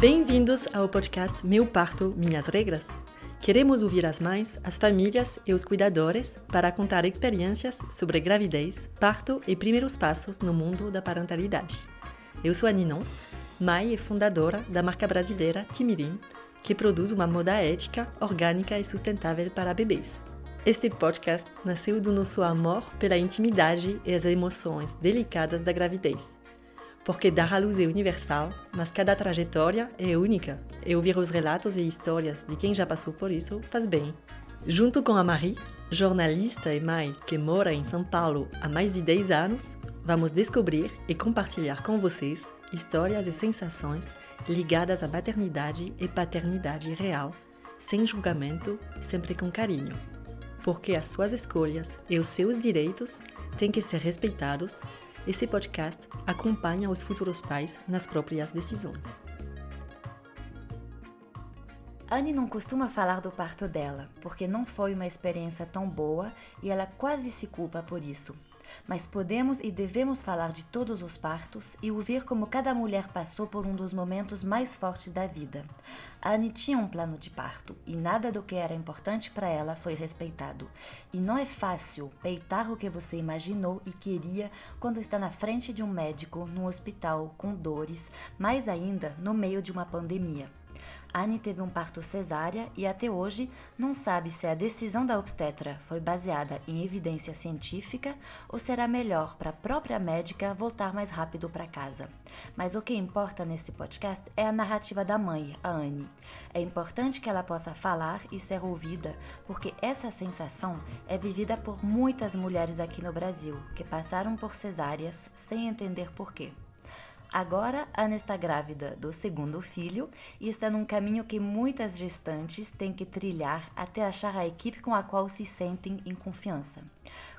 Bem-vindos ao podcast Meu Parto, Minhas Regras. Queremos ouvir as mães, as famílias e os cuidadores para contar experiências sobre gravidez, parto e primeiros passos no mundo da parentalidade. Eu sou a Ninon, mãe e fundadora da marca brasileira Timirim, que produz uma moda ética, orgânica e sustentável para bebês. Este podcast nasceu do nosso amor pela intimidade e as emoções delicadas da gravidez. Porque dar à luz é universal, mas cada trajetória é única, e ouvir os relatos e histórias de quem já passou por isso faz bem. Junto com a Marie, jornalista e mãe que mora em São Paulo há mais de 10 anos, vamos descobrir e compartilhar com vocês histórias e sensações ligadas à maternidade e paternidade real, sem julgamento sempre com carinho porque as suas escolhas e os seus direitos têm que ser respeitados. Esse podcast acompanha os futuros pais nas próprias decisões. Anne não costuma falar do parto dela, porque não foi uma experiência tão boa e ela quase se culpa por isso mas podemos e devemos falar de todos os partos e ouvir como cada mulher passou por um dos momentos mais fortes da vida. Anne tinha um plano de parto e nada do que era importante para ela foi respeitado. E não é fácil peitar o que você imaginou e queria quando está na frente de um médico, num hospital, com dores, mais ainda no meio de uma pandemia. Anne teve um parto cesárea e até hoje não sabe se a decisão da obstetra foi baseada em evidência científica ou será melhor para a própria médica voltar mais rápido para casa. Mas o que importa nesse podcast é a narrativa da mãe, a Anne. É importante que ela possa falar e ser ouvida, porque essa sensação é vivida por muitas mulheres aqui no Brasil que passaram por cesáreas sem entender porquê. Agora, Ana está grávida do segundo filho e está num caminho que muitas gestantes têm que trilhar até achar a equipe com a qual se sentem em confiança.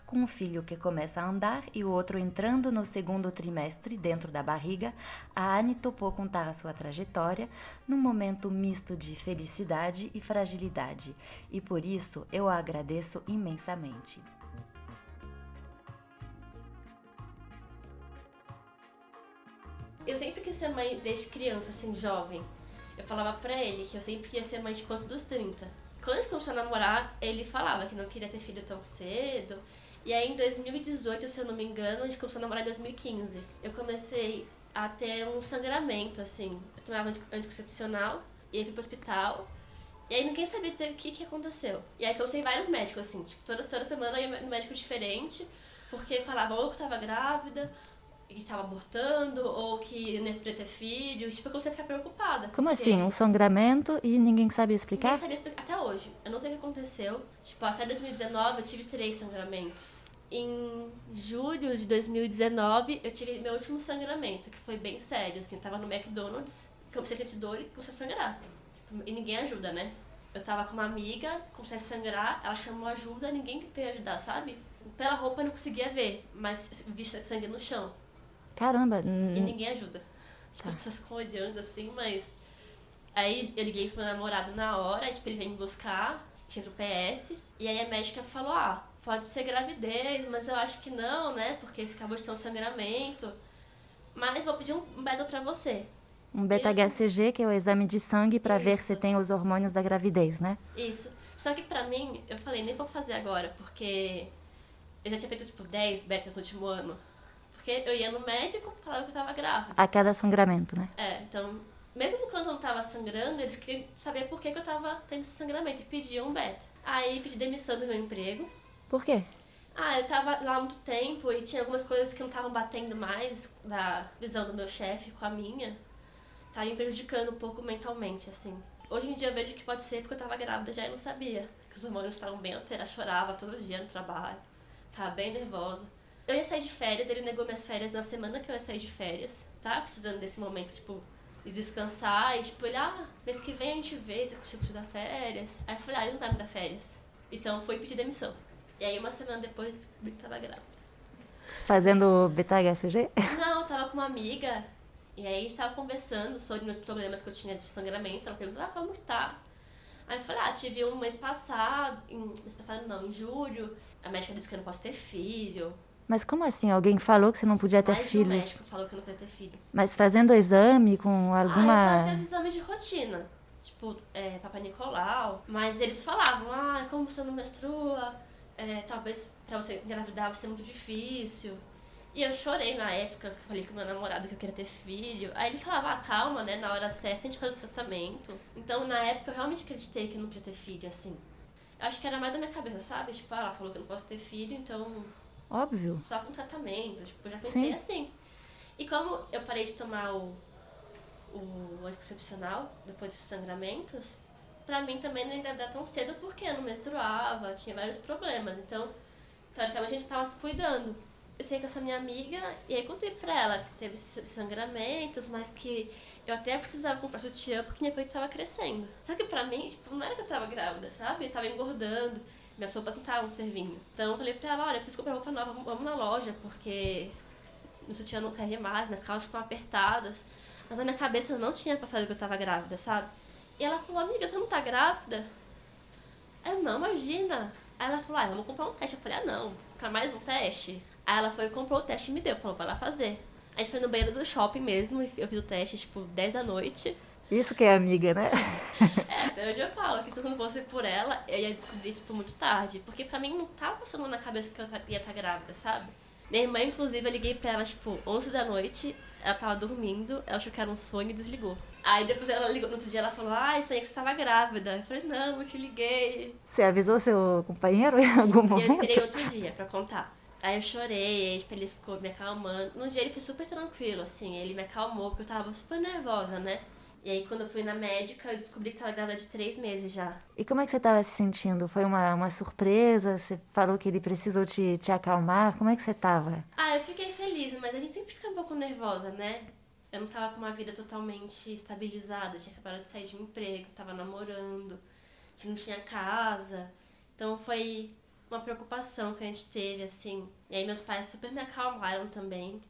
Com um filho que começa a andar e o outro entrando no segundo trimestre dentro da barriga, a Anne topou contar a sua trajetória num momento misto de felicidade e fragilidade, e por isso eu a agradeço imensamente. Eu sempre quis ser mãe desde criança, assim, jovem. Eu falava pra ele que eu sempre queria ser mãe de quanto dos 30. Quando a gente começou a namorar, ele falava que não queria ter filho tão cedo. E aí em 2018, se eu não me engano, a gente começou a namorar em 2015. Eu comecei a ter um sangramento, assim. Eu tomava anticoncepcional e aí fui pro hospital. E aí ninguém sabia dizer o que, que aconteceu. E aí eu usei vários médicos, assim, tipo, toda, toda semana eu ia no médico diferente, porque falavam ou que eu tava grávida, que estava abortando ou que não ia ter filhos, tipo, eu comecei a ficar preocupada. Como assim? Um sangramento e ninguém sabia explicar? Ninguém sabia explicar. Até hoje. Eu não sei o que aconteceu. Tipo, até 2019 eu tive três sangramentos. Em julho de 2019 eu tive meu último sangramento, que foi bem sério, assim. Eu tava no McDonald's, comecei a sentir dor e comecei a sangrar. Tipo, e ninguém ajuda, né? Eu tava com uma amiga, comecei a sangrar, ela chamou ajuda, ninguém veio ajudar, sabe? Pela roupa eu não conseguia ver, mas vi sangue no chão. Caramba. E ninguém ajuda. Tipo, tá. as pessoas ficam olhando assim, mas. Aí eu liguei pro meu namorado na hora, tipo, ele veio me buscar, tinha pro PS. E aí a médica falou: ah, pode ser gravidez, mas eu acho que não, né? Porque você acabou de ter um sangramento. Mas vou pedir um beta pra você. Um beta-HCG, que é o exame de sangue para ver se tem os hormônios da gravidez, né? Isso. Só que pra mim, eu falei, nem vou fazer agora, porque eu já tinha feito, tipo, 10 betas no último ano. Porque eu ia no médico, falava que eu tava grávida. A cada sangramento, né? É, então, mesmo quando eu não tava sangrando, eles queriam saber por que, que eu tava tendo esse sangramento e pediam um beta. Aí pedi demissão do meu emprego. Por quê? Ah, eu tava lá há muito tempo e tinha algumas coisas que não estavam batendo mais da visão do meu chefe com a minha. Tava me prejudicando um pouco mentalmente, assim. Hoje em dia eu vejo que pode ser porque eu tava grávida já e não sabia. Que os hormônios estavam bem alterados, chorava todo dia no trabalho. Tava bem nervosa eu ia sair de férias, ele negou minhas férias na semana que eu ia sair de férias, tá? Precisando desse momento, tipo, de descansar e, tipo, ele, ah, mês que vem a gente vê se eu consigo dar férias. Aí eu falei, ah, ele não vai me dar férias. Então fui pedir demissão. E aí uma semana depois descobri que tava grávida. Fazendo BTHCG? Não, eu tava com uma amiga e aí a gente tava conversando sobre meus problemas que eu tinha de sangramento. Ela perguntou, ah, como que tá? Aí eu falei, ah, tive um mês passado, em, mês passado não, em julho, a médica disse que eu não posso ter filho, Mas como assim? Alguém falou que você não podia ter Mais de um filhos? médico falou que eu não podia ter filho. Mas fazendo o exame com Ah, eu alguma. fazia os exames de rotina. Tipo, é, Papa Nicolau. Mas eles falavam, ah, como você não menstrua, é, talvez pra você engravidar vai ser muito difícil. E eu chorei na época, que eu falei com meu namorado que eu queria ter filho. Aí ele falava, ah, calma, né, na hora certa a gente faz o tratamento. Então, na época, eu realmente acreditei que eu não podia ter filho, assim. Eu acho que era mais da minha cabeça, sabe? Tipo, ah, ela falou que eu não posso ter filho, então Óbvio. só com tratamento. Tipo, eu já pensei Sim. assim. E como eu parei de tomar o, o anticoncepcional depois desses sangramentos, pra mim também não ia dar tão cedo porque eu não menstruava, tinha vários problemas. Então, teoricamente a gente tava se cuidando. Eu sei que essa minha amiga, e aí contei pra ela que teve sangramentos, mas que eu até precisava comprar sutiã porque minha peito tava crescendo. Só que pra mim, tipo, não era que eu tava grávida, sabe? Eu tava engordando, minhas roupas não estavam servindo. Então eu falei pra ela, olha, preciso comprar roupa nova, vamos- na loja, porque meu sutiã não serve mais, minhas calças estão apertadas. Mas na minha cabeça não tinha passado que eu tava grávida, sabe? E ela falou, amiga, você não tá grávida? Eu, não, imagina. Aí ela falou, ah, vamos comprar um teste. Eu falei, ah, não, pra mais um teste? Aí ela foi comprou o teste e me deu, falou, vai lá fazer. A gente foi no banheiro do shopping mesmo, eu fiz o teste, tipo, 10 da noite. Isso que é amiga, né? É, até hoje eu falo que se não fosse por ela, eu ia descobrir isso por muito tarde. Porque pra mim não tava passando na cabeça que eu ia estar grávida, sabe? Minha irmã, inclusive, eu liguei pra ela, tipo, 11 da noite, ela tava dormindo, ela achou que era um sonho e desligou. Aí depois ela ligou, no outro dia ela falou, ah, sonhei que você tava grávida. Eu falei, não, eu te liguei. Você avisou seu companheiro em algum E eu momento? esperei outro dia pra contar. Aí eu chorei, aí tipo, ele ficou me acalmando. No dia ele foi super tranquilo, assim, ele me acalmou, porque eu tava super nervosa, né? E aí quando eu fui na médica, eu descobri que tava grávida de três meses já. E como é que você estava se sentindo? Foi uma, uma surpresa? Você falou que ele precisou te, te acalmar? Como é que você estava? Ah, eu fiquei feliz, mas a gente sempre fica um pouco nervosa, né? Eu não tava com uma vida totalmente estabilizada, tinha acabado de sair de um emprego, tava namorando, a gente não tinha casa. Então foi uma preocupação que a gente teve, assim. E aí meus pais super me acalmaram também.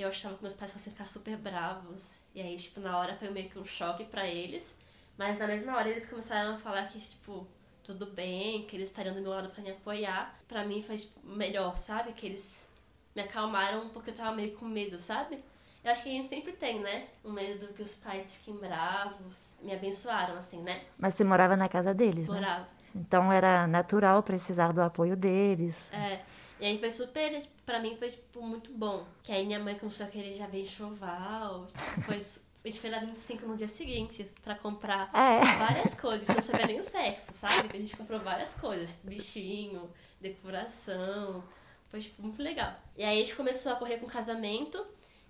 Eu achava que meus pais fossem ficar super bravos. E aí, tipo, na hora foi meio que um choque pra eles. Mas na mesma hora eles começaram a falar que, tipo, tudo bem, que eles estariam do meu lado pra me apoiar. Pra mim foi, tipo, melhor, sabe? Que eles me acalmaram porque eu tava meio com medo, sabe? Eu acho que a gente sempre tem, né? O medo do que os pais fiquem bravos. Me abençoaram, assim, né? Mas você morava na casa deles, né? Morava. Então era natural precisar do apoio deles. É. E aí foi super, pra mim foi, tipo, muito bom. Que aí minha mãe começou a querer já ver enxoval. Tipo, foi, a gente foi na 25 no dia seguinte pra comprar É. várias coisas, sem saber nem o sexo, sabe? A gente comprou várias coisas, tipo, bichinho, decoração. Foi, tipo, muito legal. E aí a gente começou a correr com o casamento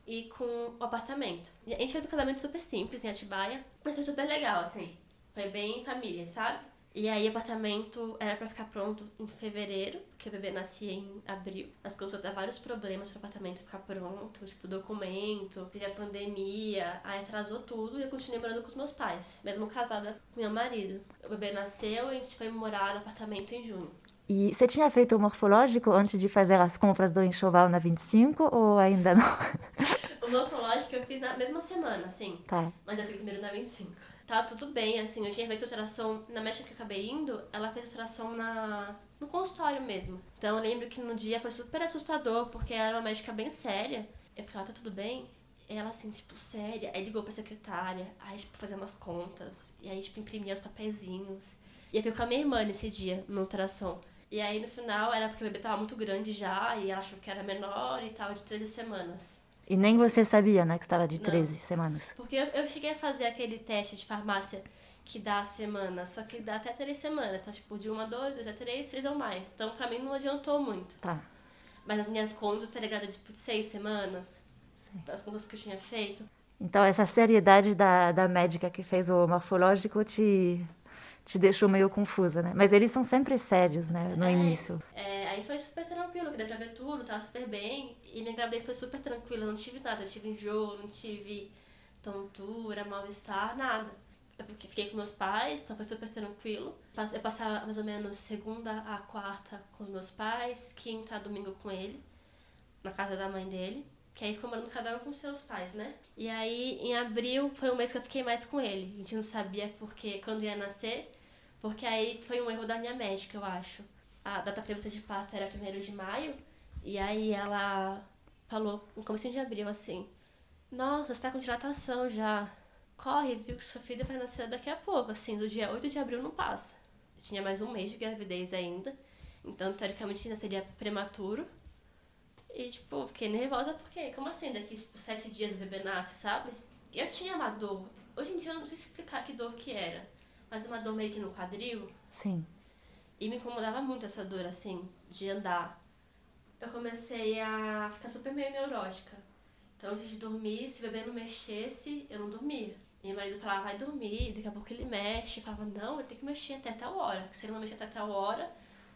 e com o apartamento. E a gente fez um casamento super simples em Atibaia, mas foi super legal, assim. Foi bem família, sabe? E aí o apartamento era pra ficar pronto em fevereiro, porque o bebê nascia em abril. Mas começou a dar vários problemas pro apartamento ficar pronto, tipo documento, teve a pandemia, aí atrasou tudo e eu continuei morando com os meus pais, mesmo casada com meu marido. O bebê nasceu e a gente foi morar no apartamento em junho. E você tinha feito o morfológico antes de fazer as compras do enxoval na 25 ou ainda não? O morfológico eu fiz na mesma semana, assim. Tá. Mas eu fiz primeiro na 25. Tava tudo bem, assim, eu tinha feito ultrassom na médica que eu acabei indo, ela fez ultrassom na, no consultório mesmo. Então eu lembro que no dia foi super assustador, porque era uma médica bem séria. Eu falei, ah, tá tudo bem? Ela assim, tipo, séria. Aí ligou pra secretária, aí, tipo, fazer umas contas. E aí, tipo, imprimia os papeizinhos. E eu fui com a minha irmã nesse dia, no ultrassom. E aí, no final, era porque o bebê tava muito grande já, e ela achou que era menor e tava de 13 semanas. E nem você sabia, né, que estava de Não. 13 semanas. Porque eu, eu cheguei a fazer aquele teste de farmácia que dá a semana, só que dá até três semanas. Então, tipo, de uma a dois, dois a três, três ou mais. Então, pra mim, não adiantou muito. Tá. Mas as minhas contas, eu teria ligado, tipo, de seis semanas. As contas que eu tinha feito. Então essa seriedade da, da médica que fez o morfológico te, te deixou meio confusa, né? Mas eles são sempre sérios, né, no É. início. É, aí foi super tranquilo, que deu pra ver tudo, tava super bem. E minha gravidez foi super tranquila, não tive nada. Eu tive enjoo, não tive tontura, mal-estar, nada. Eu fiquei- com meus pais, então foi super tranquilo. Eu passava mais ou menos segunda a quarta com os meus pais, quinta a domingo com ele, na casa da mãe dele. Que aí ficou morando cada um com seus pais, né? E aí, em abril, foi o mês que eu fiquei mais com ele. A gente não sabia porque quando ia nascer, porque aí foi um erro da minha médica, eu acho. A data prevista de parto era 1 de maio, E aí ela falou, no começo de abril, assim, nossa, você tá com dilatação já. Corre, viu que sua filha vai nascer daqui a pouco, assim, do dia 8 de abril não passa. Eu tinha mais um mês de gravidez ainda, então teoricamente ainda seria prematuro. E, tipo, fiquei nervosa porque, como assim, daqui tipo, sete dias o bebê nasce, sabe? Eu tinha uma dor. Hoje em dia eu não sei explicar que dor que era, mas uma dor meio que no quadril. Sim. E me incomodava muito essa dor, assim, de andar. Eu comecei a ficar super meio neurótica. Então, antes de dormir, se o bebê não mexesse, eu não dormia. E meu marido falava, vai dormir, daqui a pouco ele mexe. Eu falava, não, ele tem que mexer até tal hora. Se ele não mexer até tal hora,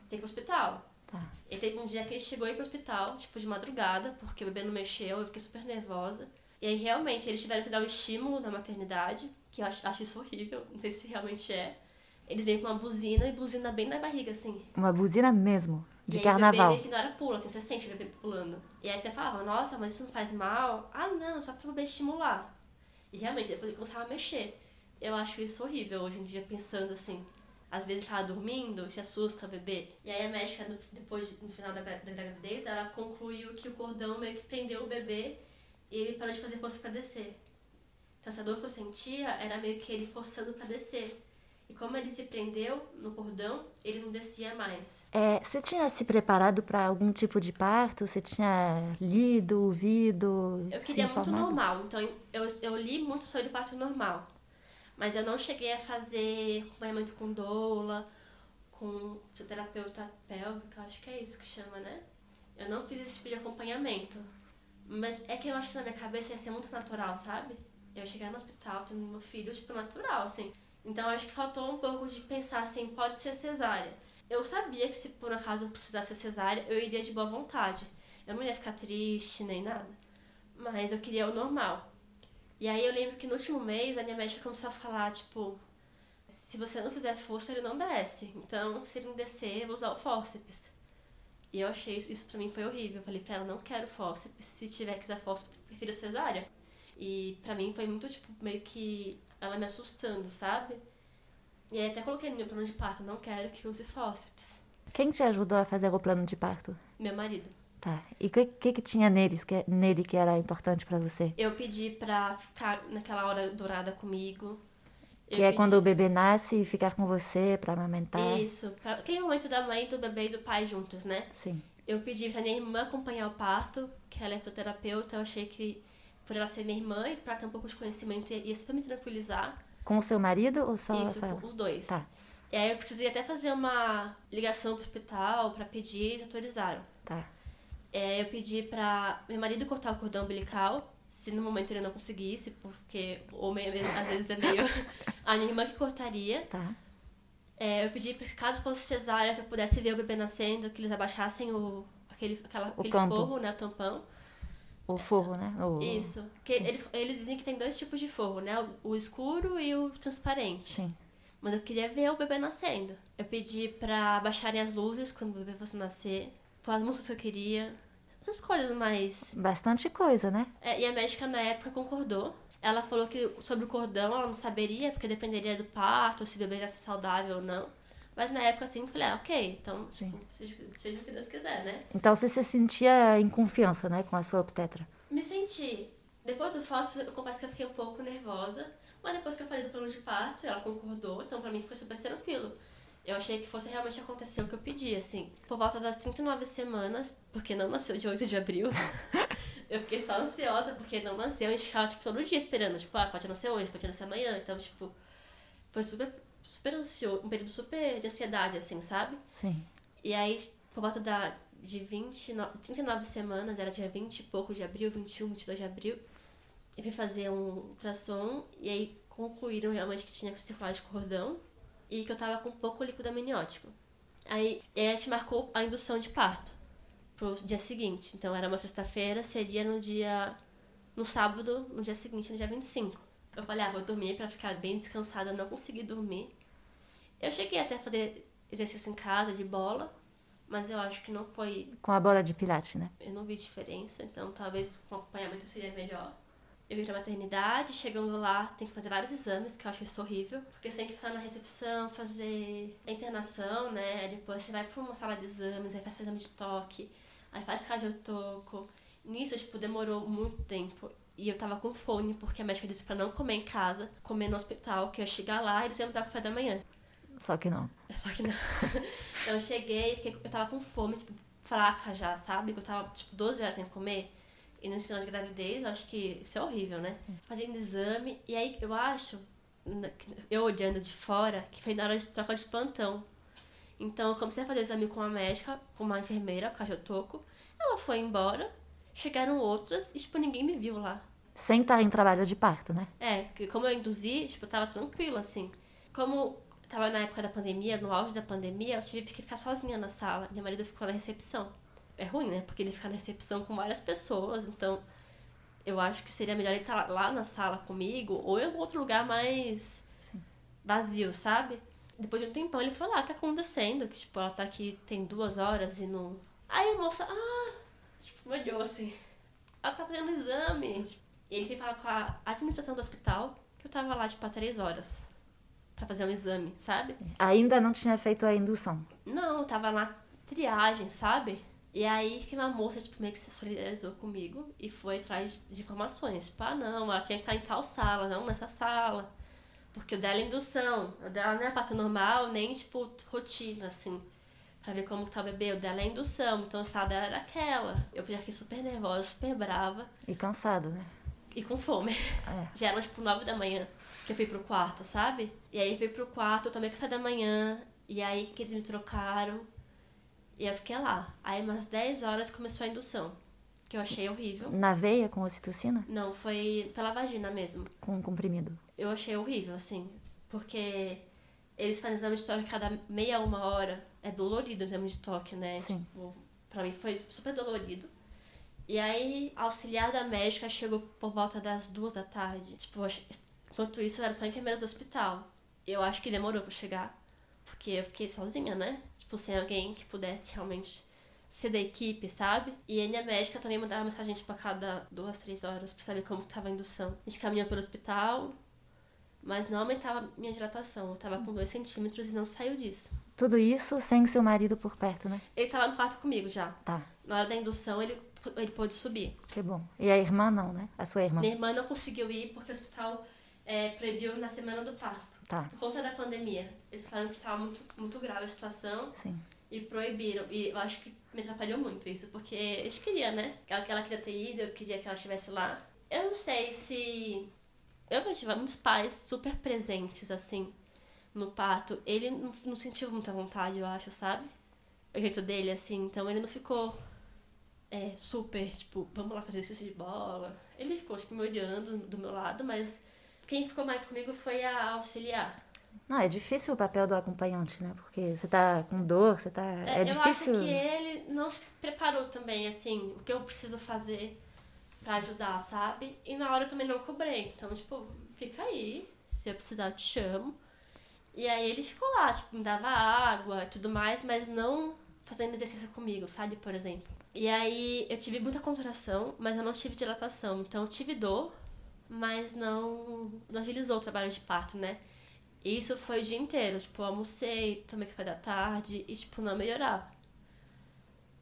tem que ir pro hospital. Tá. E teve um dia que ele chegou a ir pro hospital, tipo, de madrugada, porque o bebê não mexeu, eu fiquei super nervosa. E aí, realmente, eles tiveram que dar o estímulo na maternidade, que eu acho, acho isso horrível, não sei se realmente é. Eles vêm com uma buzina e buzina bem na barriga, assim. Uma buzina mesmo, de e aí, carnaval. meio que na hora pula, assim, você sente o bebê pulando. E aí até falava, nossa, mas isso não faz mal? Ah, não, só pro bebê estimular. E realmente, depois ele começava a mexer. Eu acho isso horrível hoje em dia, pensando assim. Às vezes ele tava dormindo, se assusta o bebê. E aí a médica, no, depois, no final da, gra- da gravidez, ela concluiu que o cordão meio que prendeu o bebê e ele parou de fazer força pra descer. Então essa dor que eu sentia era meio que ele forçando pra descer. E como ele se prendeu no cordão, ele não descia mais. É, você tinha se preparado para algum tipo de parto? Você tinha lido, ouvido? Eu queria muito normal, então eu, eu li muito sobre parto normal. Mas eu não cheguei a fazer acompanhamento com doula, com fisioterapeuta pélvica, acho que é isso que chama, né? Eu não fiz esse tipo de acompanhamento. Mas é que eu acho que na minha cabeça ia ser muito natural, sabe? Eu chegar no hospital tendo meu filho, tipo, natural, assim. Então acho que faltou um pouco de pensar assim, pode ser cesárea. Eu sabia que se por acaso eu precisasse ser cesárea, eu iria de boa vontade. Eu não ia ficar triste nem nada. Mas eu queria o normal. E aí eu lembro que no último mês a minha médica começou a falar, tipo, se você não fizer força, ele não desce. Então, se ele não descer, eu vou usar o fórceps. E eu achei isso, isso pra mim foi horrível. Eu falei pra ela, não quero fórceps. Se tiver que usar fórceps, prefiro cesárea. E pra mim foi muito, tipo, meio que ela me assustando, sabe? E aí até coloquei no meu plano de parto, não quero que use fórceps. Quem te ajudou a fazer o plano de parto? Meu marido. Tá. E o que, que, que tinha neles, que, nele que era importante para você? Eu pedi pra ficar naquela hora dourada comigo. Eu Que é pedi- quando o bebê nasce e ficar com você para amamentar? Isso, pra... aquele momento da mãe, do bebê e do pai juntos, né? Sim. Eu pedi pra minha irmã acompanhar o parto, que ela é fisioterapeuta, eu achei que por ela ser minha irmã e pra ter um pouco de conhecimento ia super me tranquilizar. Com o seu marido ou só, Isso, só ela? os dois. Tá. E aí eu precisei até fazer uma ligação pro hospital pra pedir e eles autorizaram. Tá. É, eu pedi pra meu marido cortar o cordão umbilical, se no momento ele não conseguisse, porque o homem às vezes é meio. A minha irmã que cortaria. Tá. É, eu pedi que caso fosse cesárea, que eu pudesse ver o bebê nascendo, que eles abaixassem o, aquele, aquela, aquele campo. forro, né, o tampão. O forro, né? O... Isso. Que eles, eles dizem que tem dois tipos de forro, né? O, o escuro e o transparente. Sim. Mas eu queria ver o bebê nascendo. Eu pedi pra baixarem as luzes quando o bebê fosse nascer, pôr as músicas que eu queria. Essas coisas mais. Bastante coisa, né? É, e a médica na época concordou. Ela falou que sobre o cordão ela não saberia, porque dependeria do parto, se o bebê nasce saudável ou não. Mas na época assim, eu falei, ah, ok, então, tipo, seja, seja o que Deus quiser, né? Então você se sentia em confiança, né? Com a sua obstetra. Me senti. Depois do fósforo, eu confesso que eu fiquei um pouco nervosa. Mas depois que eu falei do plano de parto, ela concordou. Então pra mim foi super tranquilo. Eu achei que fosse realmente acontecer o que eu pedi, assim. Por volta das 39 semanas, porque não nasceu de 8 de abril. eu fiquei só ansiosa porque não nasceu. A gente ficava, tipo, todo dia esperando. Tipo, ah, pode nascer hoje, pode nascer amanhã. Então, tipo, foi super, super ansioso. Um período super de ansiedade, assim, sabe? Sim. E aí, por volta da, de 29, 39 semanas, era dia 20 e pouco de abril, 21, 22 de abril, eu fui fazer um ultrassom e aí concluíram realmente que tinha circular de cordão e que eu tava com pouco líquido amniótico. Aí, aí a gente marcou a indução de parto pro dia seguinte. Então era uma sexta-feira, seria no dia. no sábado, no dia seguinte, no dia 25. Eu falei, ah, vou dormir pra ficar bem descansada, eu não consegui dormir. Eu cheguei até a fazer exercício em casa de bola, mas eu acho que não foi. Com a bola de pilates, né? Eu não vi diferença, então talvez com acompanhamento seria melhor. Eu vim pra maternidade, chegando lá, tem que fazer vários exames, que eu acho isso horrível. Porque você tem que estar na recepção, fazer a internação, né? Depois você vai pra uma sala de exames, aí faz exame de toque. aí faz cardiotoco. Nisso, tipo, demorou muito tempo. E eu tava com fome, porque a médica disse pra não comer em casa, comer no hospital, que eu ia chegar lá e eles iam me dar café da manhã. Só que não. Só que não. então eu cheguei, fiquei, eu tava com fome, tipo, fraca já, sabe? Eu tava, tipo, 12 horas sem comer. E nesse final de gravidez, eu acho que isso é horrível, né? Fazendo exame, e aí eu acho, eu olhando de fora, que foi na hora de troca de plantão. Então eu comecei a fazer o exame com uma médica, com uma enfermeira, com a Jotoco. Ela foi embora, chegaram outras e, tipo, ninguém me viu lá. Sem estar em trabalho de parto, né? É, que como eu induzi, tipo, eu tava tranquila, assim. Como tava na época da pandemia, no auge da pandemia, eu tive que ficar sozinha na sala. Meu marido ficou na recepção. É ruim, né? Porque ele fica na recepção com várias pessoas, então eu acho que seria melhor ele estar lá na sala comigo ou em algum outro lugar mais Sim. vazio, sabe? Depois de um tempão ele falou, ah, tá acontecendo, que tipo, ela tá aqui tem duas horas e não. Aí a moça, ah, tipo, me olhou assim. Ela tá fazendo exame. E ele foi falar com a administração do hospital que eu tava lá, tipo, há três horas para fazer um exame, sabe? Ainda não tinha feito a indução? Não, eu tava na triagem, sabe? E aí que uma moça, tipo, meio que se solidarizou comigo e foi atrás de informações. Tipo, ah, não, ela tinha que estar em tal sala, não nessa sala. Porque o dela é indução. O dela não é parto normal, nem, tipo, rotina, assim. Pra ver como tá o bebê. O dela é indução, então a sala dela era aquela. Eu já fiquei super nervosa, super brava. E cansada, né? E com fome. É. Já era, tipo, nove da manhã que eu fui pro quarto, sabe? E aí eu fui pro quarto, eu tomei café da manhã, e aí que eles me trocaram. E eu fiquei lá. Aí umas 10 horas começou a indução, que eu achei horrível. Na veia com ocitocina? Não, foi pela vagina mesmo. Com comprimido? Eu achei horrível, assim, porque eles fazem exame de toque cada meia uma hora. É dolorido o exame de toque, né? Sim. Tipo, pra mim foi super dolorido. E aí, a auxiliar da médica chegou por volta das duas da tarde. Tipo, Enquanto isso, eu era só enfermeira do hospital. Eu acho que demorou para chegar, porque eu fiquei sozinha, né? Tipo, sem alguém que pudesse realmente ser da equipe, sabe? E a minha médica também mandava mensagem, tipo, a cada duas, três horas pra saber como tava a indução. A gente caminhou pelo hospital, mas não aumentava minha dilatação. Eu tava com dois centímetros e não saiu disso. Tudo isso sem seu marido por perto, né? Ele tava no quarto comigo já. Tá. Na hora da indução, ele, ele pôde subir. Que bom. E a irmã não, né? A sua irmã? Minha irmã não conseguiu ir porque o hospital é, proibiu na semana do parto. Tá. Por conta da pandemia. Eles falaram que estava muito, muito grave a situação. Sim. E proibiram. E eu acho que me atrapalhou muito isso, porque eles queriam, né? Ela, ela queria ter ido, eu queria que ela estivesse lá. Eu não sei se. Eu tive muitos pais super presentes, assim, no parto. Ele não, não sentiu muita vontade, eu acho, sabe? O jeito dele, assim. Então ele não ficou é, super, tipo, vamos lá fazer exercício de bola. Ele ficou, tipo, me olhando do meu lado, mas quem ficou mais comigo foi a auxiliar. Não, é difícil o papel do acompanhante, né? Porque você tá com dor, você tá. É, é difícil. Eu acho que ele não se preparou também, assim, o que eu preciso fazer para ajudar, sabe? E na hora eu também não cobrei. Então, tipo, fica aí. Se eu precisar, eu te chamo. E aí ele ficou lá, tipo, me dava água e tudo mais, mas não fazendo exercício comigo, sabe? Por exemplo. E aí eu tive muita contração, mas eu não tive dilatação. Então eu tive dor, mas não, não agilizou o trabalho de parto, né? E isso foi o dia inteiro, tipo, eu almocei, tomei café da tarde e, tipo, não melhorava.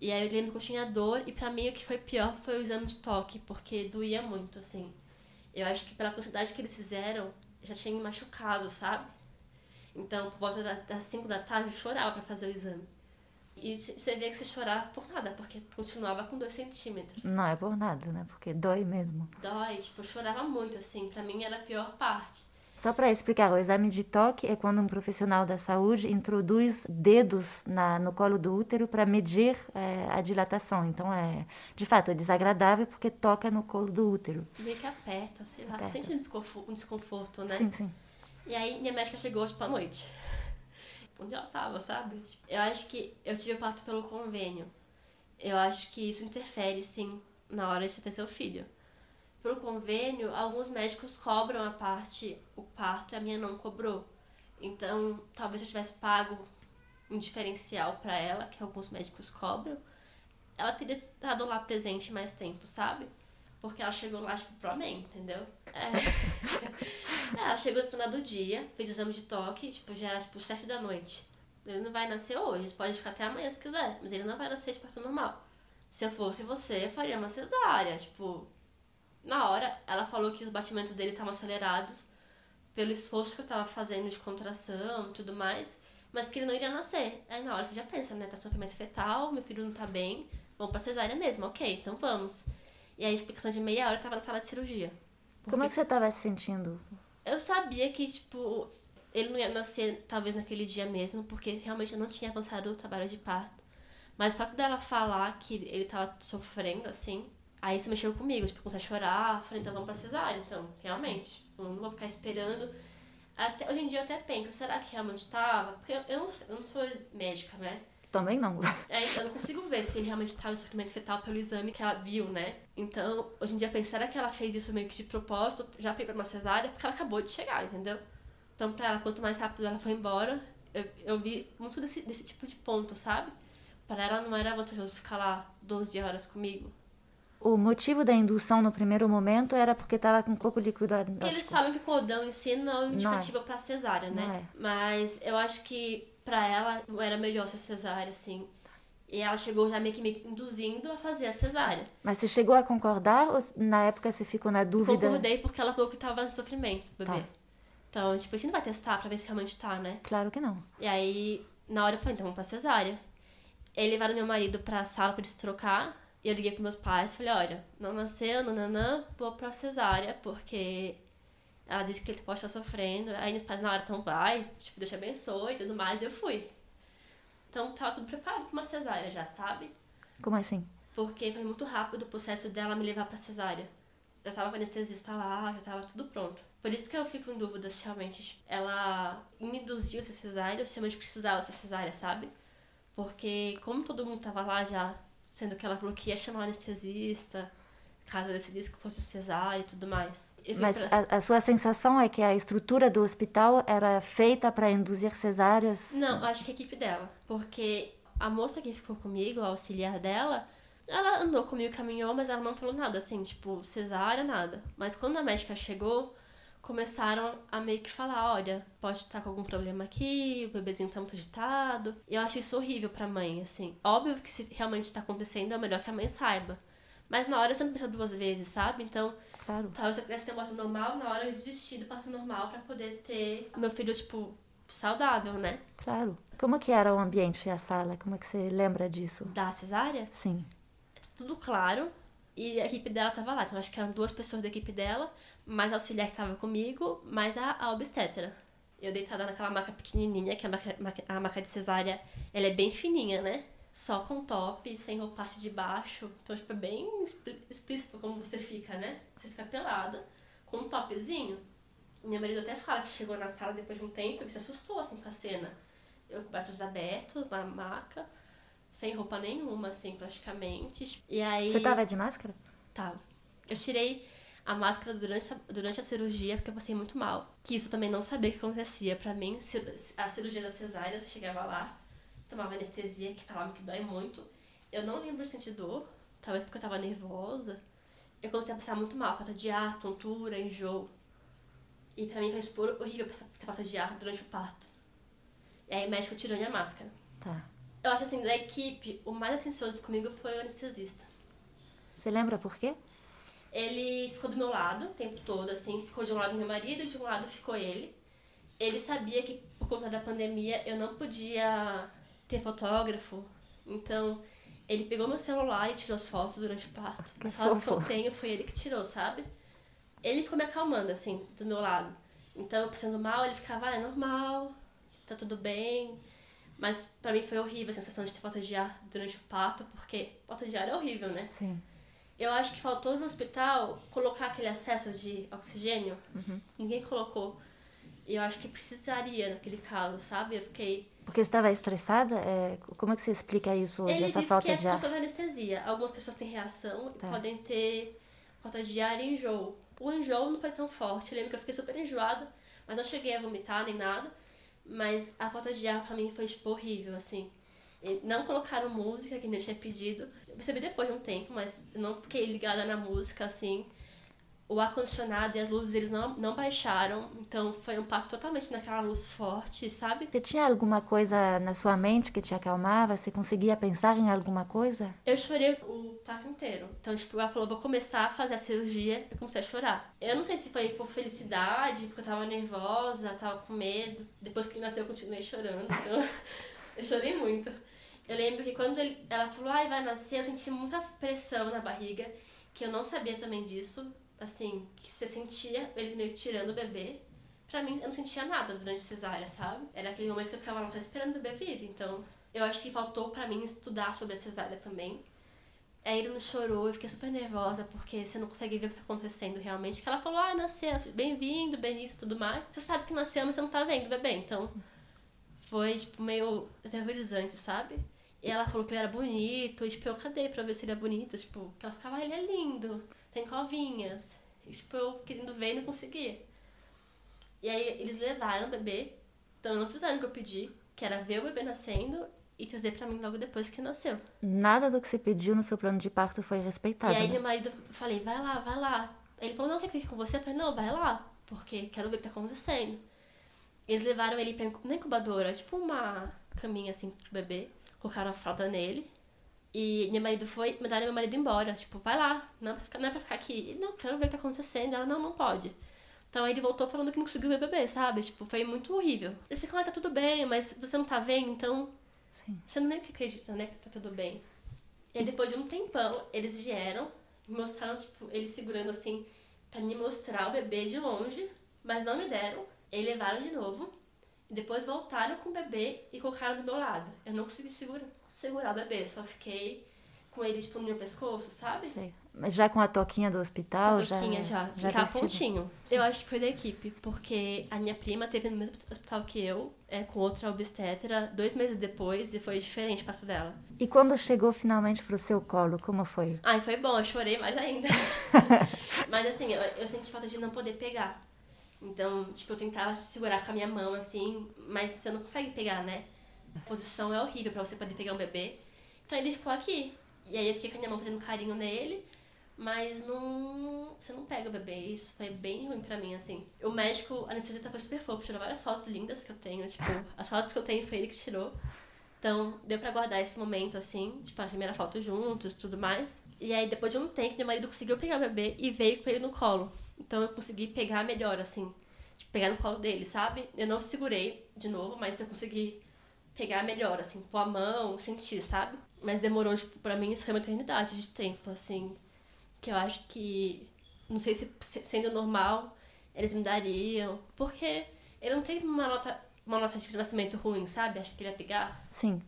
E aí eu lembro que eu tinha dor e pra mim o que foi pior foi o exame de toque, porque doía muito, assim. Eu acho que pela quantidade que eles fizeram, já tinha me machucado, sabe? Então, por volta das 5 da tarde, eu chorava para fazer o exame. E você vê que você chorava por nada, porque continuava com 2 centímetros. Não é por nada, né? Porque dói mesmo. Dói, tipo, eu chorava muito, assim. Pra mim era a pior parte. Só para explicar, o exame de toque é quando um profissional da saúde introduz dedos na, no colo do útero para medir é, a dilatação. Então, é de fato, é desagradável porque toca no colo do útero. Meio que aperta, sei lá. Aperta. Sente um desconforto, um desconforto, né? Sim, sim. E aí, minha médica chegou, tipo, à noite onde ela tava, sabe? Eu acho que eu tive o parto pelo convênio. Eu acho que isso interfere, sim, na hora de você ter seu filho. Pelo convênio, alguns médicos cobram a parte, o parto, e a minha não cobrou. Então, talvez eu tivesse pago um diferencial para ela, que alguns médicos cobram, ela teria estado lá presente mais tempo, sabe? Porque ela chegou lá, tipo, pro amém, entendeu? É. é ela chegou no final do dia, fez o exame de toque, tipo, já era, tipo, sete da noite. Ele não vai nascer hoje, pode ficar até amanhã se quiser, mas ele não vai nascer de parto normal. Se eu fosse você, eu faria uma cesárea. Tipo, na hora, ela falou que os batimentos dele estavam acelerados pelo esforço que eu tava fazendo de contração e tudo mais, mas que ele não iria nascer. Aí na hora você já pensa, né? Tá sofrimento fetal, meu filho não tá bem, vamos pra cesárea mesmo, ok, então vamos. E aí, tipo, questão de meia hora eu tava na sala de cirurgia. Como é que você tava se sentindo? Eu sabia que, tipo, ele não ia nascer talvez naquele dia mesmo, porque realmente eu não tinha avançado o trabalho de parto. Mas o fato dela falar que ele tava sofrendo, assim, aí isso mexeu comigo. Tipo, comecei a chorar, falei, então vamos pra cesárea. Então, realmente, tipo, não vou ficar esperando. Até, hoje em dia eu até penso, será que realmente tava? Porque eu, eu, não, eu não sou médica, né? Também não. É, então eu não consigo ver se ele realmente estava em sofrimento fetal pelo exame que ela viu, né? Então, hoje em dia, será que ela fez isso meio que de propósito, já pra uma cesárea? Porque ela acabou de chegar, entendeu? Então, pra ela, quanto mais rápido ela foi embora, eu, eu vi muito desse, desse tipo de ponto, sabe? Para ela não era vantajoso ficar lá 12 horas comigo. O motivo da indução no primeiro momento era porque estava com pouco líquido Porque eles falam que o cordão em si não é um Não é. pra cesárea, né? É. Mas eu acho que pra ela era melhor ser cesárea, assim. E ela chegou já meio que me induzindo a fazer a cesárea. Mas você chegou a concordar ou na época você ficou na dúvida? Concordei porque ela falou que tava em sofrimento, bebê. Tá. Então, tipo, a gente não vai testar pra ver se realmente tá, né? Claro que não. E aí, na hora eu falei, então vamos pra cesárea. Eles levaram meu marido pra sala pra eles trocar. E eu liguei pros meus pais e falei, olha, não nasceu, nananã, vou pra cesárea, porque ela disse que ele pode estar sofrendo. Aí meus pais na hora, então vai, tipo, te abençoe e tudo mais, e eu fui. Então tava tudo preparado pra uma cesárea já, sabe? Como assim? Porque foi muito rápido o processo dela me levar pra cesárea. Já tava com anestesista lá, já tava tudo pronto. Por isso que eu fico em dúvida se realmente ela me induziu a ser cesárea ou se realmente precisava ser cesárea, sabe? Porque como todo mundo tava lá já, sendo que ela falou que ia chamar o anestesista, caso decidisse que fosse cesárea e tudo mais. Mas pra- a, a sua sensação é que a estrutura do hospital era feita para induzir cesáreas? Não, acho que a equipe dela. Porque a moça que ficou comigo, a auxiliar dela, ela andou comigo, caminhou, mas ela não falou nada, assim, tipo, cesárea, nada. Mas quando a médica chegou, começaram a meio que falar, olha, pode estar com algum problema aqui, o bebezinho tá muito agitado. E eu acho isso horrível pra mãe, assim. Óbvio que se realmente tá acontecendo, é melhor que a mãe saiba. Mas na hora você não pensa duas vezes, sabe? Então, Claro. Talvez eu quisesse ter um parto normal, na hora eu desisti do parto normal pra poder ter meu filho, tipo, saudável, né? Claro. Como que era o ambiente e a sala? Como é que você lembra disso? Da cesárea, Sim. tudo claro. E a equipe dela tava lá. Então acho que eram duas pessoas da equipe dela, mais a auxiliar que tava comigo, mais a, a obstetra. Eu deitada naquela maca pequenininha, que a maca, a maca de cesárea, ela é bem fininha, né? Só com top, sem roupa de baixo. Então, tipo, é bem explí- explícito como você fica, né? Você fica pelada, com um topzinho. Meu marido até fala que chegou na sala depois de um tempo e se assustou, assim, com a cena. Eu com braços abertos, na maca, sem roupa nenhuma, assim, praticamente. E aí... Você tava de máscara? Tava. Eu tirei a máscara durante a, durante a cirurgia porque eu passei muito mal. Que isso eu também não sabia o que acontecia. Pra mim, a cirurgia da cesárea, você chegava lá, tomava anestesia, que falavam que dói muito. Eu não lembro de sentir dor, talvez porque eu tava nervosa. Eu comecei a passar muito mal, falta de ar, tontura, enjoo. E pra mim foi expor horrível passar- ter falta de ar durante o parto. E aí o médico tirou minha máscara. Tá. Eu acho assim, da equipe, o mais atencioso comigo foi o anestesista. Você lembra por quê? Ele ficou do meu lado o tempo todo, assim, ficou de um lado meu marido de um lado ficou ele. Ele sabia que por conta da pandemia eu não podia ter fotógrafo, então ele pegou meu celular e tirou as fotos durante o parto. As fotos que eu tenho foi ele que tirou, sabe? Ele ficou me acalmando, assim, do meu lado. Então, eu passando mal, ele ficava, ah, é normal, tá tudo bem. Mas pra mim foi horrível a sensação de ter falta de ar durante o parto, porque falta de ar é horrível, né? Sim. Eu acho que faltou no hospital colocar aquele acesso de oxigênio. Ninguém colocou. E eu acho que precisaria naquele caso, sabe? Eu fiquei. Porque estava estressada? É, como é que você explica isso hoje, Ele essa falta que é de ar? da anestesia. Algumas pessoas têm reação e Tá. podem ter falta de ar e enjoo. O enjoo não foi tão forte. Eu lembro que eu fiquei super enjoada, mas não cheguei a vomitar nem nada. Mas a falta de ar pra mim foi tipo horrível, assim. E não colocaram música, que nem tinha pedido. Eu percebi depois de um tempo, mas não fiquei ligada na música, assim. O ar-condicionado e as luzes eles não, não baixaram, então foi um parto totalmente naquela luz forte, sabe? Você tinha alguma coisa na sua mente que te acalmava? Você conseguia pensar em alguma coisa? Eu chorei o parto inteiro. Então, tipo, ela falou, vou começar a fazer a cirurgia, eu comecei a chorar. Eu não sei se foi por felicidade, porque eu tava nervosa, tava com medo. Depois que ele nasceu, eu continuei chorando, então eu chorei muito. Eu lembro que quando ele, ela falou, ai, vai nascer, eu senti muita pressão na barriga, que eu não sabia também disso assim, que você sentia eles meio que tirando o bebê. Pra mim, eu não sentia nada durante cesárea, sabe? Era aquele momento que eu ficava lá só esperando o bebê vir. Então, eu acho que faltou pra mim estudar sobre a cesárea também. Aí ele não chorou, eu fiquei super nervosa, porque você não consegue ver o que tá acontecendo realmente. Que ela falou, ah, nasceu, bem-vindo, Benício e tudo mais. Você sabe que nasceu, mas você não tá vendo o bebê. Então, foi, tipo, meio aterrorizante, sabe? E ela falou que ele era bonito, e, tipo, eu cadê pra ver se ele é bonito? Tipo, ela ficava, ah, ele é lindo tem covinhas. E, tipo, eu querendo ver e não conseguia. E aí eles levaram o bebê, então não fizeram o que eu pedi, que era ver o bebê nascendo e trazer para mim logo depois que nasceu. Nada do que você pediu no seu plano de parto foi respeitado. E aí né? meu marido, falei, vai lá, vai lá. Ele falou, não, quer que eu fique com você? Eu falei, não, vai lá, porque quero ver o que tá acontecendo. Eles levaram ele pra na incubadora, tipo uma caminha assim pro bebê, colocaram a fralda nele e meu marido foi, mandaram meu marido embora. Tipo, vai lá, não é pra ficar, não é pra ficar aqui. Ele, não, quero ver o que tá acontecendo. Ela, não, não pode. Então aí ele voltou falando que não conseguiu ver o bebê, sabe? Tipo, foi muito horrível. Ele disse, ah, tá tudo bem, mas você não tá vendo, então. Sim. Você não meio que acredita, né, que tá tudo bem. E aí depois de um tempão, eles vieram, mostraram, tipo, eles segurando assim, pra me mostrar o bebê de longe, mas não me deram. E levaram de novo. Depois voltaram com o bebê e colocaram do meu lado. Eu não consegui segurar, segurar o bebê, só fiquei com ele, tipo, no meu pescoço, sabe? Sei. Mas já com a toquinha do hospital? Com a toquinha já, já, já tava pontinho. Eu acho que foi da equipe, porque a minha prima teve no mesmo hospital que eu, é, com outra obstetra, dois meses depois, e foi diferente para dela. E quando chegou finalmente pro seu colo, como foi? Ai, foi bom, eu chorei mais ainda. Mas assim, eu, eu senti falta de não poder pegar. Então, tipo, eu tentava segurar com a minha mão, assim, mas você não consegue pegar, né? A posição é horrível pra você poder pegar um bebê. Então ele ficou aqui. E aí eu fiquei com a minha mão fazendo carinho nele, mas não. Você não pega o bebê. Isso foi bem ruim pra mim, assim. O médico, a anestesista foi super fofo, tirou várias fotos lindas que eu tenho. Tipo, as fotos que eu tenho foi ele que tirou. Então, deu pra guardar esse momento, assim, tipo, a primeira foto juntos tudo mais. E aí, depois de um tempo, meu marido conseguiu pegar o bebê e veio com ele no colo. Então eu consegui pegar melhor, assim. Tipo, pegar no colo dele, sabe? Eu não segurei de novo, mas eu consegui pegar melhor, assim, pôr a mão, sentir, sabe? Mas demorou, tipo, pra mim isso foi uma eternidade de tempo, assim. Que eu acho que. Não sei se sendo normal eles me dariam. Porque ele não teve uma nota, uma nota de nascimento ruim, sabe? Acho que ele ia pegar. Sim.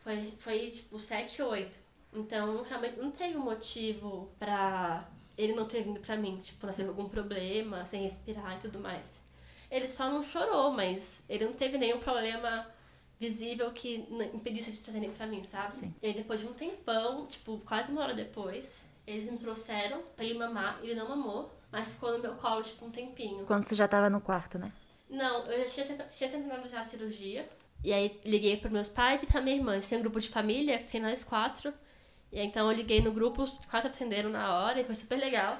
Foi, foi tipo 7, 8. Então, realmente não teve um motivo pra ele não ter vindo pra mim, tipo, nascer com algum problema, sem respirar e tudo mais. Ele só não chorou, mas ele não teve nenhum problema visível que impedisse de trazerem pra mim, sabe? Sim. E aí depois de um tempão, tipo, quase uma hora depois, eles me trouxeram pra ele mamar, ele não mamou, mas ficou no meu colo, tipo, um tempinho. Quando você já tava no quarto, né? Não, eu já tinha, tinha terminado já a cirurgia. E aí liguei para meus pais e pra minha irmã. Tem um grupo de família, tem nós quatro. E então eu liguei no grupo, os quatro atenderam na hora e foi super legal.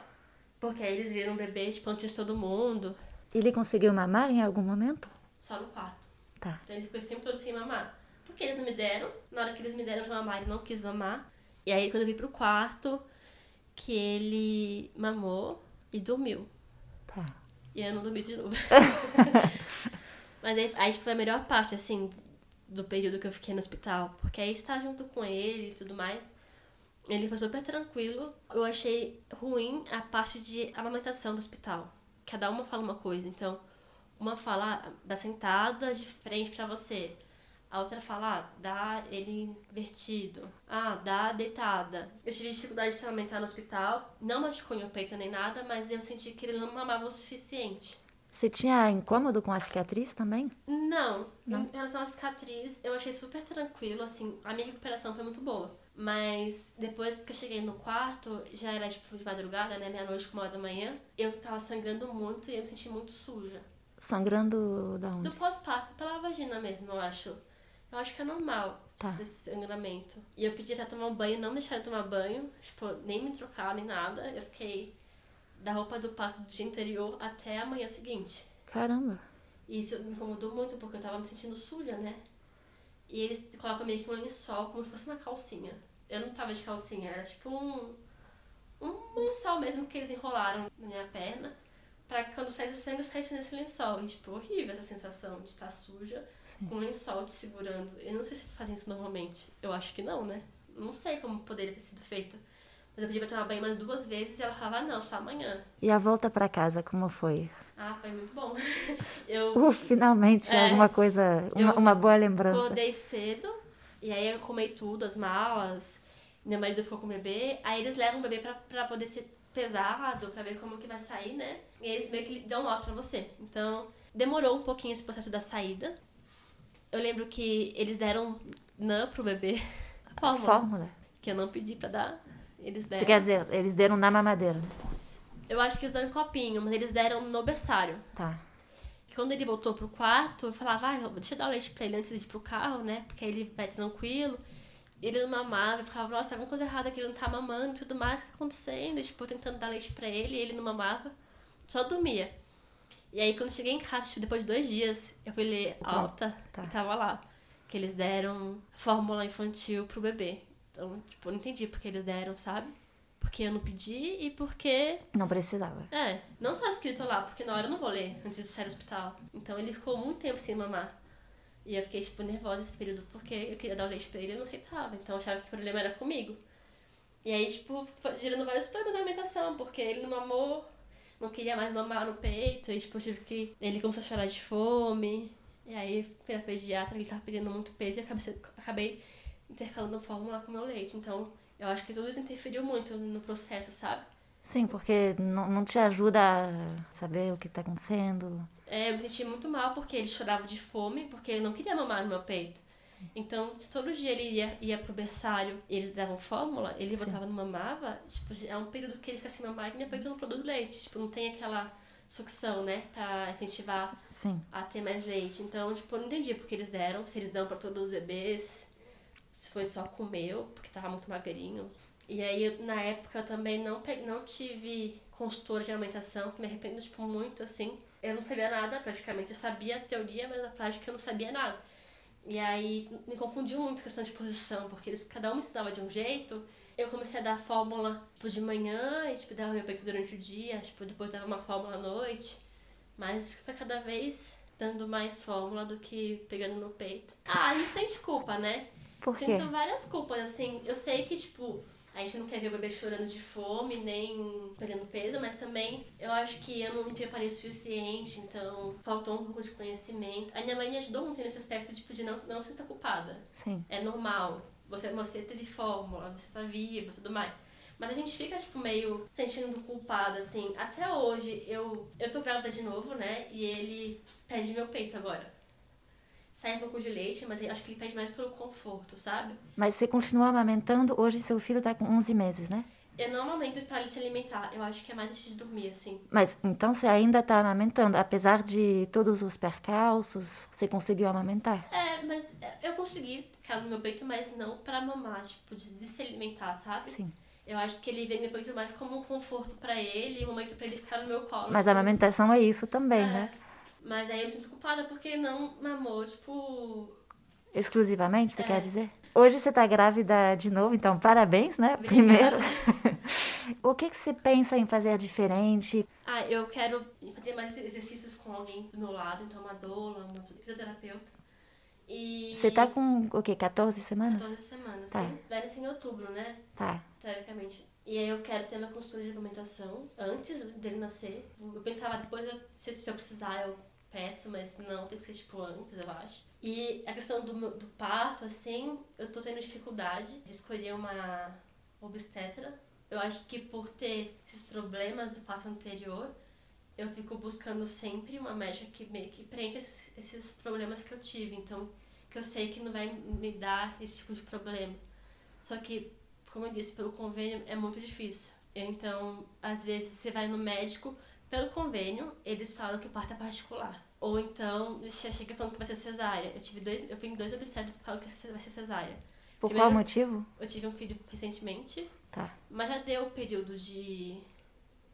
Porque aí eles viram o bebê, tipo, antes de todo mundo. Ele conseguiu mamar em algum momento? Só no quarto. Tá. Então ele ficou esse tempo todo sem mamar. Porque eles não me deram. Na hora que eles me deram pra mamar, ele não quis mamar. E aí quando eu vim pro quarto, que ele mamou e dormiu. Tá. E eu não dormi de novo. Mas aí, aí foi a melhor parte, assim, do período que eu fiquei no hospital. Porque aí estar junto com ele e tudo mais. Ele foi super tranquilo. Eu achei ruim a parte de amamentação do hospital. Cada uma fala uma coisa. Então, uma fala dá sentada de frente para você. A outra fala, ah, dá ele invertido. Ah, dá deitada. Eu tive dificuldade de amamentar no hospital. Não machucou meu peito nem nada, mas eu senti que ele não mamava o suficiente. Você tinha incômodo com a cicatriz também? Não. não. Em relação à cicatriz, eu achei super tranquilo, assim, a minha recuperação foi muito boa. Mas depois que eu cheguei no quarto, já era tipo de madrugada, né? Meia-noite, uma hora da manhã, eu tava sangrando muito e eu me senti muito suja. Sangrando da onde? Do pós-parto, pela vagina mesmo, eu acho. Eu acho que é normal tá. esse sangramento. E eu pedi pra tomar um banho, não deixaram tomar banho, tipo, nem me trocar, nem nada. Eu fiquei da roupa do parto do dia anterior até a manhã seguinte. Caramba. E isso me incomodou muito porque eu tava me sentindo suja, né? E eles colocam meio que um lençol como se fosse uma calcinha. Eu não tava de calcinha, era tipo um. Um lençol mesmo que eles enrolaram na minha perna. Pra que quando saísse o sangue, saísse nesse lençol. E, tipo, horrível essa sensação de estar suja Sim. com um lençol te segurando. Eu não sei se eles fazem isso normalmente. Eu acho que não, né? Não sei como poderia ter sido feito. Mas eu pedi pra tomar banho mais duas vezes e ela falava, ah, não, só amanhã. E a volta pra casa, como foi? Ah, foi muito bom. Eu Uh, finalmente, É. alguma coisa, uma, Eu uma boa lembrança. acordei cedo e aí eu arrumei tudo, as malas. Meu marido ficou com o bebê. Aí eles levam o bebê pra, pra poder ser pesado, pra ver como que vai sair, né? E eles meio que dão nota pra você. Então, demorou um pouquinho esse processo da saída. Eu lembro que eles deram NAN pro bebê. Fórmula. Fórmula. Que eu não pedi pra dar. Eles deram. Você quer dizer, eles deram na mamadeira. né? Eu acho que eles dão em copinho, mas eles deram no berçário. Tá. E quando ele voltou pro quarto, eu falava, ah, deixa eu dar o leite pra ele antes de ir pro carro, né? Porque aí ele vai tranquilo. Ele não mamava, eu ficava, nossa, tá alguma coisa errada que ele não tá mamando e tudo mais, o que tá acontecendo? E, tipo, tentando dar leite pra ele, e ele não mamava, só dormia. E aí, quando eu cheguei em casa, tipo, depois de dois dias, eu fui ler alta tá. e tava lá. Que eles deram fórmula infantil pro bebê. Então, tipo, eu não entendi porque eles deram, sabe? Porque eu não pedi e porque Não precisava. é, não só escrito lá, porque na hora eu não vou ler antes de sair do hospital. Então ele ficou muito tempo sem mamar. E eu fiquei, tipo, nervosa esse período porque eu queria dar o leite pra ele e ele não aceitava. Então eu achava que o problema era comigo. E aí, tipo, gerando vários problemas na alimentação, porque ele não mamou, não queria mais mamar no peito, e tipo, eu tive que. Ele começou a chorar de fome. E aí fui na pediatra, ele tava perdendo muito peso e acabei, acabei intercalando fórmula com o meu leite. Então, eu acho que tudo isso interferiu muito no processo, sabe? Sim, porque não, não te ajuda a saber o que tá acontecendo. É, eu me senti muito mal porque ele chorava de fome, porque ele não queria mamar no meu peito. Então, se todo dia ele ia, ia pro berçário e eles davam fórmula, ele Sim. botava, não mamava, tipo, é um período que ele fica sem mamar e meu peito não produz leite. Tipo, não tem aquela sucção, né, pra incentivar Sim. a ter mais leite. Então, tipo, eu não entendi porque eles deram, se eles dão pra todos os bebês, se foi só com o meu, porque tava muito magrinho. E aí, na época, eu também não, pe- não tive consultora de alimentação, que me arrependo, tipo, muito, assim. Eu não sabia nada, praticamente. Eu sabia a teoria, mas na prática eu não sabia nada. E aí, me confundiu muito a questão de posição, porque eles, cada um me ensinava de um jeito. Eu comecei a dar fórmula, tipo, de manhã, e, tipo, dava meu peito durante o dia, tipo, depois dava uma fórmula à noite. Mas foi cada vez dando mais fórmula do que pegando no peito. Ah, e sem desculpa, né? Por quê? Sinto várias culpas, assim. Eu sei que, tipo, a gente não quer ver o bebê chorando de fome, nem perdendo peso, mas também eu acho que eu não me preparei o suficiente, então faltou um pouco de conhecimento. A minha mãe me ajudou muito nesse aspecto, tipo, de não, não se sentir culpada. Sim. É normal. Você, você teve fórmula, você tá viva tudo mais. Mas a gente fica, tipo, meio sentindo culpada, assim. Até hoje, eu, eu tô grávida de novo, né? E ele pede meu peito agora. Sai um pouco de leite, mas acho que ele pede mais pelo conforto, sabe? Mas você continua amamentando, hoje seu filho tá com 11 meses, né? Eu não amamento pra ele se alimentar. Eu acho que é mais antes de dormir, assim. Mas então você ainda tá amamentando, apesar de todos os percalços, você conseguiu amamentar? É, mas eu consegui ficar no meu peito, mas não pra mamar, tipo, de, se alimentar, sabe? Sim. Eu acho que ele vê meu peito mais como um conforto pra ele, um momento pra ele ficar no meu colo. Mas tipo, a amamentação é isso também, É. né? Mas aí eu me sinto culpada porque não mamou, tipo. Exclusivamente, você É. quer dizer? Hoje você tá grávida de novo, então parabéns, né? Primeiro. o que, que você pensa em fazer diferente? Ah, eu quero fazer mais exercícios com alguém do meu lado, então uma doula, uma fisioterapeuta. E. Você tá com o quê? 14 semanas? 14 semanas. Tá. Vai nascer em outubro, né? Tá. Teoricamente. E aí eu quero ter uma consulta de alimentação antes dele nascer. Eu pensava depois, se eu precisar, eu peço, mas não, tem que ser tipo antes, eu acho. E a questão do, do parto, assim, eu tô tendo dificuldade de escolher uma obstetra. Eu acho que por ter esses problemas do parto anterior, eu fico buscando sempre uma médica que meio que preencha esses, esses problemas que eu tive. Então, que eu sei que não vai me dar esse tipo de problema. Só que, como eu disse, pelo convênio é muito difícil. Então, às vezes você vai no médico, pelo convênio, eles falam que o parto é particular. Ou então, já chega falando que vai ser cesárea. Eu tive dois, eu fui em dois obstetras que falam que vai ser cesárea. Por Primeiro- qual motivo? Eu tive um filho recentemente, Tá. mas já deu o período de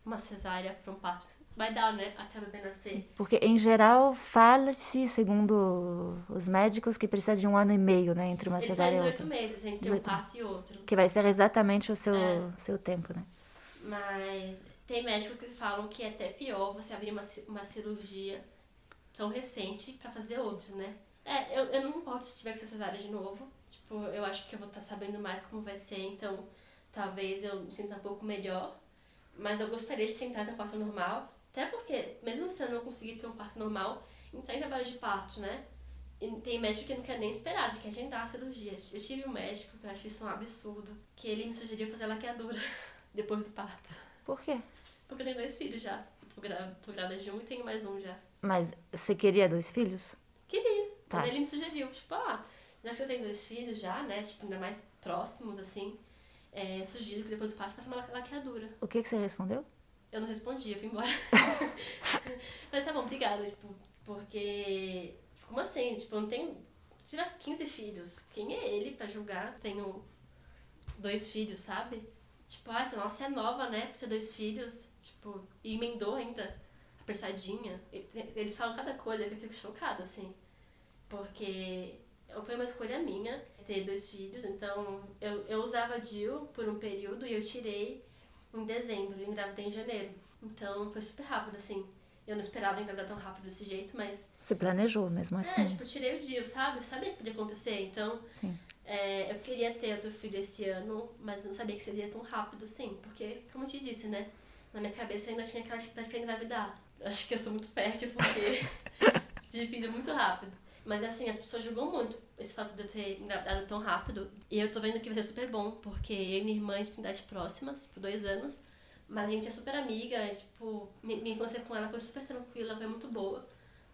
uma cesárea para um parto. Vai dar, né? Até o bebê nascer. Porque, em geral, fala-se, segundo os médicos, que precisa de um ano e meio, né? Entre uma Eles cesárea e outra. 18 meses entre 18 um parto e outro. Que vai ser exatamente o seu, É. seu tempo, né? Mas tem médicos que falam que é até pior você abrir uma, uma cirurgia tão recente pra fazer outra, né? É, eu, eu não importo se tiver que ser cesárea de novo. Tipo, eu acho que eu vou estar sabendo mais como vai ser, então talvez eu me sinta um pouco melhor. Mas eu gostaria de tentar ter um parto normal. Até porque, mesmo se eu não conseguir ter um parto normal, entrar em trabalho de parto, né? E tem médico que não quer nem esperar, de que agendar a cirurgia. Eu tive um médico, que eu acho isso um absurdo, que ele me sugeriu fazer laqueadura depois do parto. Por quê? Porque eu tenho dois filhos já. Tô grávida, tô grávida de um e tenho mais um já. Mas você queria dois filhos? Queria. Tá. Mas ele me sugeriu, tipo, ah, já que eu tenho dois filhos já, né? Tipo, ainda mais próximos, assim. É, sugiro que depois parto faça uma la- laqueadura. O que, que você respondeu? Eu não respondi, eu fui embora. Falei, tá bom, obrigada, tipo, porque. Como assim? Tipo, eu não tenho. Se tivesse 15 filhos, quem é ele pra julgar? Tenho dois filhos, sabe? Tipo, ah, essa nossa é nova, né? Pra ter dois filhos. Tipo, e emendou ainda, apressadinha. Eles falam cada coisa que eu fico chocada, assim. Porque foi uma escolha minha ter dois filhos, então eu, eu usava DIU por um período e eu tirei em dezembro, e engravidei em janeiro. Então foi super rápido, assim. Eu não esperava engravidar tão rápido desse jeito, mas Você planejou mesmo assim? é, tipo, tirei o DIU, sabe? Eu sabia que podia acontecer, então Sim. É, eu queria ter outro filho esse ano, mas não sabia que seria tão rápido assim, porque, como eu te disse, né? Na minha cabeça eu ainda tinha aquela dificuldade pra engravidar. Acho que eu sou muito fértil porque tive filho muito rápido. Mas assim, as pessoas julgam muito esse fato de eu ter engravidado tão rápido. E eu tô vendo que vai ser super bom, porque eu e minha irmã a gente tem idade próximas, tipo, dois anos. Mas a gente é super amiga, tipo, minha infância com ela foi super tranquila, foi muito boa.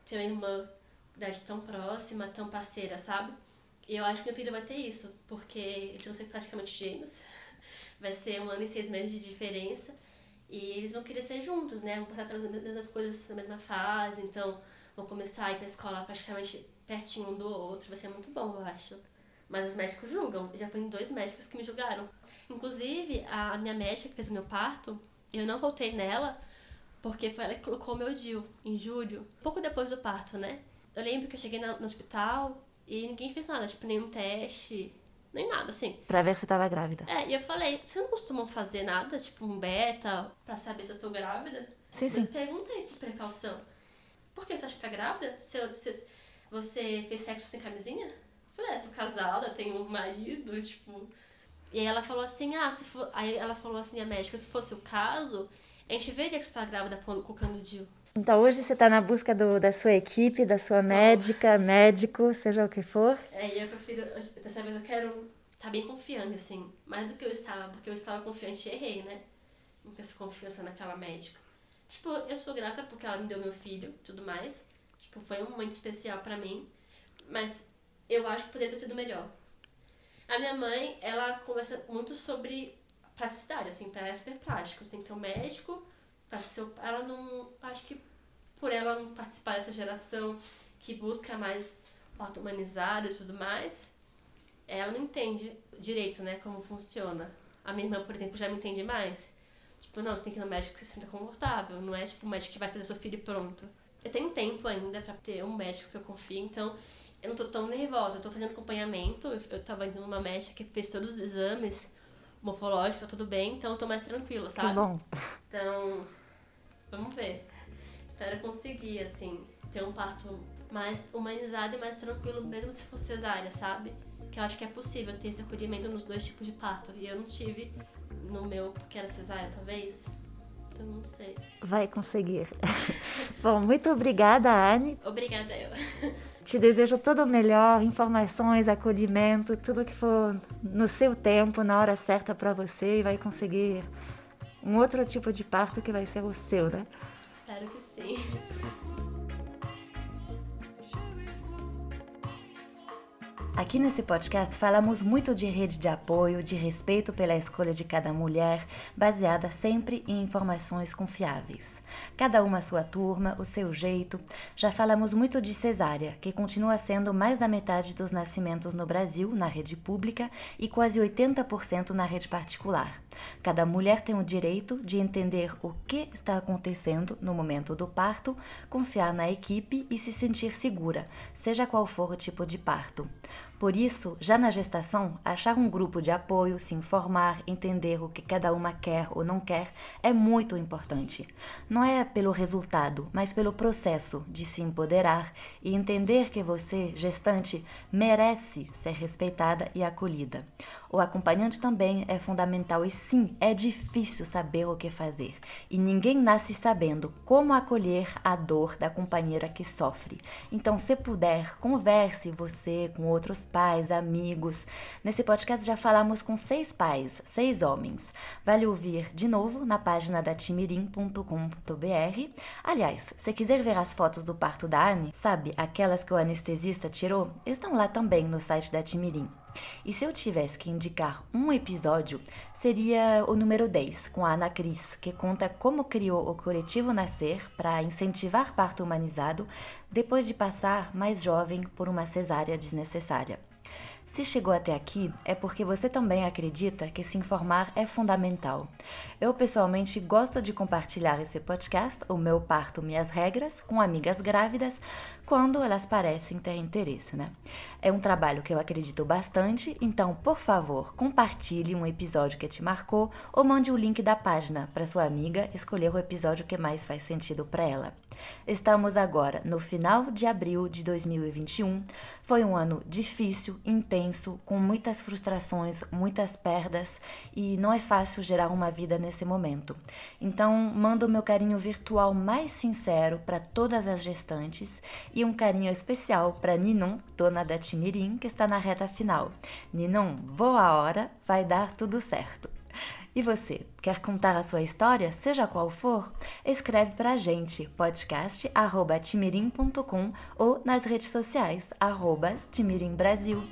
Ter uma irmã de idade tão próxima, tão parceira, sabe? E eu acho que meu filho vai ter isso, porque eles vão ser praticamente gêmeos. Vai ser um ano e seis meses de diferença. E eles vão querer ser juntos, né? Vão passar pelas mesmas coisas na mesma fase, então vão começar a ir pra escola praticamente pertinho um do outro. Vai ser muito bom, eu acho. Mas os médicos julgam. Já foi em dois médicos que me julgaram. Inclusive, a minha médica que fez o meu parto, eu não voltei nela porque foi ela que colocou o meu DIU em julho, pouco depois do parto, né? Eu lembro que eu cheguei no hospital e ninguém fez nada, tipo, nenhum teste, nem nada, assim. Pra ver se tava grávida. É, e eu falei, vocês não costumam fazer nada, tipo um beta, pra saber se eu tô grávida? Sim, sim. Pergunta aí por precaução. Por que você acha que tá grávida? Se eu- se você fez sexo sem camisinha? Eu falei, é, sou casada, tenho um marido, tipo. E aí ela falou assim, ah, se for. Aí ela falou assim, a médica, se fosse o caso, a gente veria que você tá grávida com colocando DIU. Então hoje você tá na busca do, da sua equipe, da sua médica, médico, seja o que for. É, eu prefiro, dessa vez eu quero estar bem confiante, assim, mais do que eu estava, porque eu estava confiante e errei, né? Ter essa confiança naquela médica. Tipo, eu sou grata porque ela me deu meu filho tudo mais. Tipo, foi um momento especial pra mim. Mas eu acho que poderia ter sido melhor. A minha mãe, ela conversa muito sobre praticidade, assim, ela é super prático. Tem que ter um médico, seu, ela não. Acho que por ela não participar dessa geração que busca mais parto humanizado e tudo mais, ela não entende direito, né, como funciona. A minha irmã, por exemplo, já me entende mais. Tipo, não, você tem que ir no médico que você se sinta confortável. Não é, tipo, o médico que vai trazer seu filho pronto. Eu tenho tempo ainda pra ter um médico que eu confie, então eu não tô tão nervosa. Eu tô fazendo acompanhamento. Eu, eu tava indo numa médica que fez todos os exames morfológicos, tá tudo bem, então eu tô mais tranquila, sabe? Que bom. Então, vamos ver. Espero conseguir, assim, ter um parto mais humanizado e mais tranquilo, mesmo se for cesárea, sabe? Que eu acho que é possível ter esse acolhimento nos dois tipos de parto. E eu não tive no meu, porque era cesárea, talvez. Então, não sei. Vai conseguir. bom, muito obrigada, Anne. Obrigada, eu. Te desejo todo o melhor, informações, acolhimento, tudo que for no seu tempo, na hora certa para você e vai conseguir um outro tipo de parto que vai ser o seu, né? Espero que sim. Aqui nesse podcast falamos muito de rede de apoio, de respeito pela escolha de cada mulher, baseada sempre em informações confiáveis. Cada uma a sua turma, o seu jeito. Já falamos muito de cesárea, que continua sendo mais da metade dos nascimentos no Brasil, na rede pública, e quase 80% na rede particular. Cada mulher tem o direito de entender o que está acontecendo no momento do parto, confiar na equipe e se sentir segura, seja qual for o tipo de parto. Por isso, já na gestação, achar um grupo de apoio, se informar, entender o que cada uma quer ou não quer é muito importante. Não é pelo resultado, mas pelo processo de se empoderar e entender que você, gestante, merece ser respeitada e acolhida. O acompanhante também é fundamental e sim, é difícil saber o que fazer. E ninguém nasce sabendo como acolher a dor da companheira que sofre. Então, se puder, converse você com outros pais, amigos. Nesse podcast já falamos com seis pais, seis homens. Vale ouvir de novo na página da timirim.com.br. Aliás, se quiser ver as fotos do parto da Anne, sabe, aquelas que o anestesista tirou, estão lá também no site da Timirim. E se eu tivesse que indicar um episódio, seria o número 10, com a Ana Cris, que conta como criou o coletivo Nascer para incentivar parto humanizado depois de passar mais jovem por uma cesárea desnecessária. Se chegou até aqui, é porque você também acredita que se informar é fundamental. Eu pessoalmente gosto de compartilhar esse podcast, O Meu Parto Minhas Regras, com amigas grávidas, quando elas parecem ter interesse, né? É um trabalho que eu acredito bastante, então, por favor, compartilhe um episódio que te marcou ou mande o link da página para sua amiga escolher o episódio que mais faz sentido para ela. Estamos agora no final de abril de 2021. Foi um ano difícil, intenso, com muitas frustrações, muitas perdas e não é fácil gerar uma vida nesse momento. Então, mando o meu carinho virtual mais sincero para todas as gestantes e um carinho especial para Ninon, dona da Timirim, que está na reta final. Ninon, boa hora, vai dar tudo certo. E você, quer contar a sua história, seja qual for? Escreve para a gente, podcast.timirim.com ou nas redes sociais, arroba Brasil.